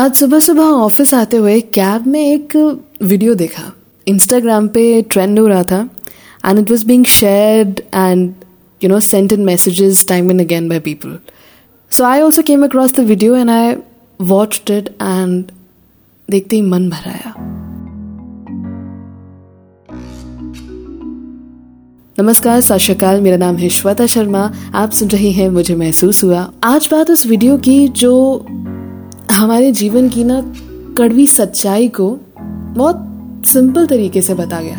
आज सुबह सुबह ऑफ़िस आते हुए कैब में एक वीडियो देखा। इंस्टाग्राम पे ट्रेंड हो रहा था and it was being shared and you know sent in messages time and again by people so I also came across the video and I watch it and देखते ही मन भर आया। नमस्कार, सत मेरा नाम है श्वेता शर्मा। आप सुन रहे हैं मुझे महसूस हुआ। आज बात उस वीडियो की जो हमारे जीवन की ना कड़वी सच्चाई को बहुत सिंपल तरीके से बता गया।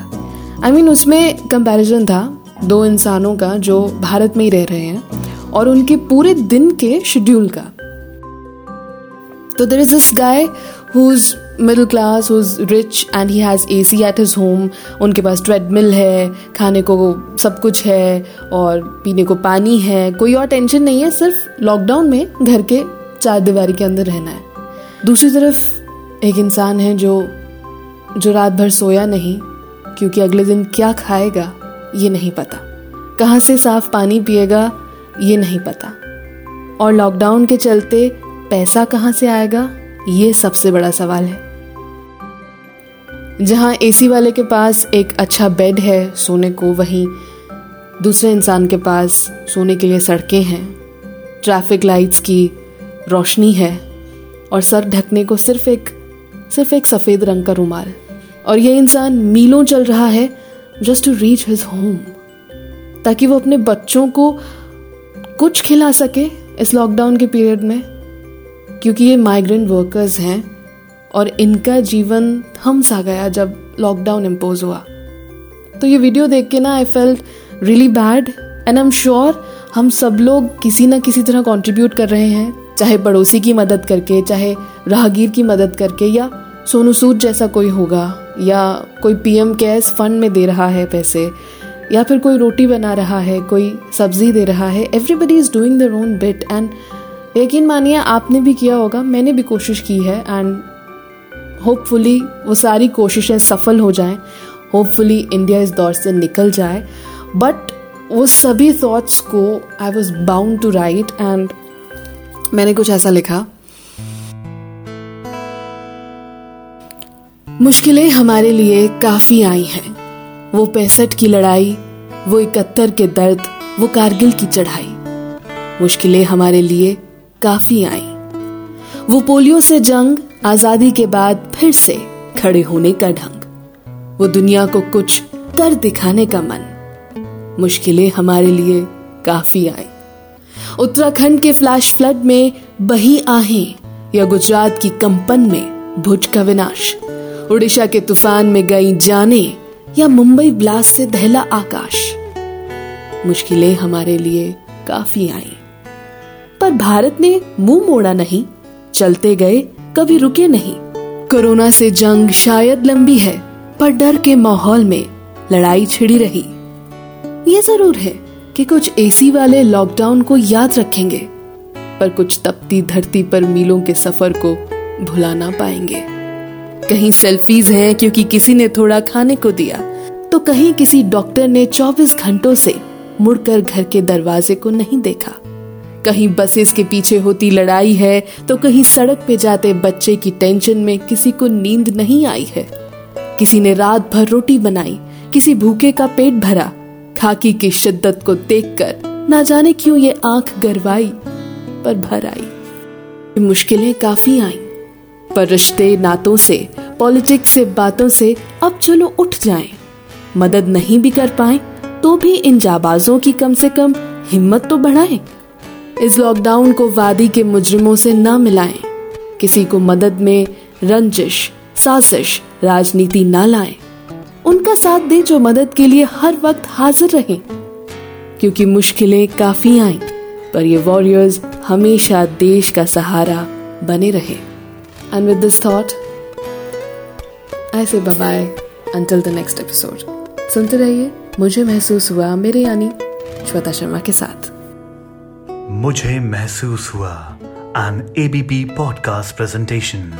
आई I मीन mean, उसमें कंपैरिजन था दो इंसानों का जो भारत में ही रह रहे हैं और उनके पूरे दिन के शेड्यूल का। तो there is this guy whose middle class whose rich and he has a A C at his home pass treadmill है खाने को सब कुछ है और पीने को पानी है। कोई और टेंशन नहीं है सिर्फ़ लॉकडाउन में घर के चार दीवारी के अंदर रहना है। दूसरी तरफ़ एक इंसान है जो जो रात भर सोया नहीं, क्योंकि अगले दिन क्या खाएगा, ये नहीं पता। कहाँ से साफ़ पानी पिएगा, ये नहीं पता। और लॉकडाउन के चलते पैसा कहाँ से आएगा, ये सबसे बड़ा सवाल है। जहाँ एसी वाले के पास एक अच्छा बेड है, सोने को वहीं, दूसरे इंसान के पास सोने के लिए सड़कें हैं ट्रैफ़िक लाइट्स की रोशनी है और सर ढकने को सिर्फ़ एक सिर्फ़ एक सफ़ेद रंग का रुमाल। और यह इंसान मीलों चल रहा है just to reach his home ताकि वो अपने बच्चों को कुछ खिला सके इस लॉकडाउन के पीरियड में, क्योंकि ये माइग्रेंट वर्कर्स हैं और इनका जीवन थम सा गया जब लॉकडाउन इम्पोज हुआ। तो ये वीडियो देख के ना I felt really bad and I am sure हम सब लोग किसी ना किसी तरह कंट्रीब्यूट कर रहे हैं। चाहे पड़ोसी की मदद करके, चाहे राहगीर की मदद करके, या सोनू सूद जैसा कोई होगा, या कोई पीएम केयर्स फंड में दे रहा है पैसे, या फिर कोई रोटी बना रहा है, कोई सब्ज़ी दे रहा है everybody is doing their own bit and यकीन मानिए, आपने भी किया होगा, मैंने भी कोशिश की है एंड होपफुली वो सारी कोशिशें सफल हो जाएँ होपफुली इंडिया इस दौर से निकल जाए बट वो सभी थॉट्स को I was bound to write and मैंने कुछ ऐसा लिखा। मुश्किलें हमारे लिए काफ़ी आई हैं। वो पैंसठ की लड़ाई, वो इकहत्तर के दर्द, वो कारगिल की चढ़ाई। मुश्किलें हमारे लिए काफ़ी आई। वो पोलियो से जंग, आज़ादी के बाद फिर से खड़े होने का ढंग। वो दुनिया को कुछ कर दिखाने का मन। मुश्किलें हमारे लिए काफ़ी आई। उत्तराखंड के फ्लैश फ्लड में बही आहें, या गुजरात की कंपन में भुज का विनाश। उड़ीसा के तूफ़ान में गई जाने, या मुंबई ब्लास्ट से दहला आकाश। मुश्किलें हमारे लिए काफ़ी आई। पर भारत ने मुँह मोड़ा नहीं, चलते गए कभी रुके नहीं। कोरोना से जंग शायद लंबी है, पर डर के माहौल में लड़ाई छिड़ी रही। ये ज़रूर है कि कुछ एसी वाले लॉकडाउन को याद रखेंगे, पर कुछ तपती धरती पर मीलों के सफ़र को भुला ना पाएँगे। कहीं सेल्फीज हैं क्योंकि किसी ने थोड़ा खाने को दिया तो कहीं किसी डॉक्टर ने 24 घंटों से मुड़कर घर के दरवाजे को नहीं देखा। कहीं बसेस के पीछे होती लड़ाई है तो कहीं सड़क पे जाते बच्चे की टेंशन में किसी को नींद नहीं आई है। किसी ने रात भर रोटी बनाई, किसी भूखे का पेट भरा खाकी की शिद्दत को देखकर ना जाने क्यों ये आँख गरवाई, पर भर आई मुश्किलें काफ़ी आई, पर रिश्ते नातों से, पॉलिटिक्स से, बातों से अब चलो उठ जाएँ। मदद नहीं भी कर पाए तो भी इन जाबाजों की कम से कम हिम्मत तो बढ़ाएँ। इस लॉकडाउन को वादी के मुजरिमों से ना मिलाएँ किसी को मदद में रंजिश, साजिश, राजनीति ना लाएँ उनका साथ दे जो मदद के लिए हर वक्त हाजिर रहें। क्योंकि मुश्किलें काफ़ी आई, पर ये वॉरियर्स हमेशा देश का सहारा बने रहे। And with this thought I say bye until the next episode सुनते रहिए, मुझे महसूस हुआ मेरे यानी श्वेता शर्मा के साथ। मुझे महसूस हुआ एन एबीपी पॉडकास्ट प्रेजेंटेशन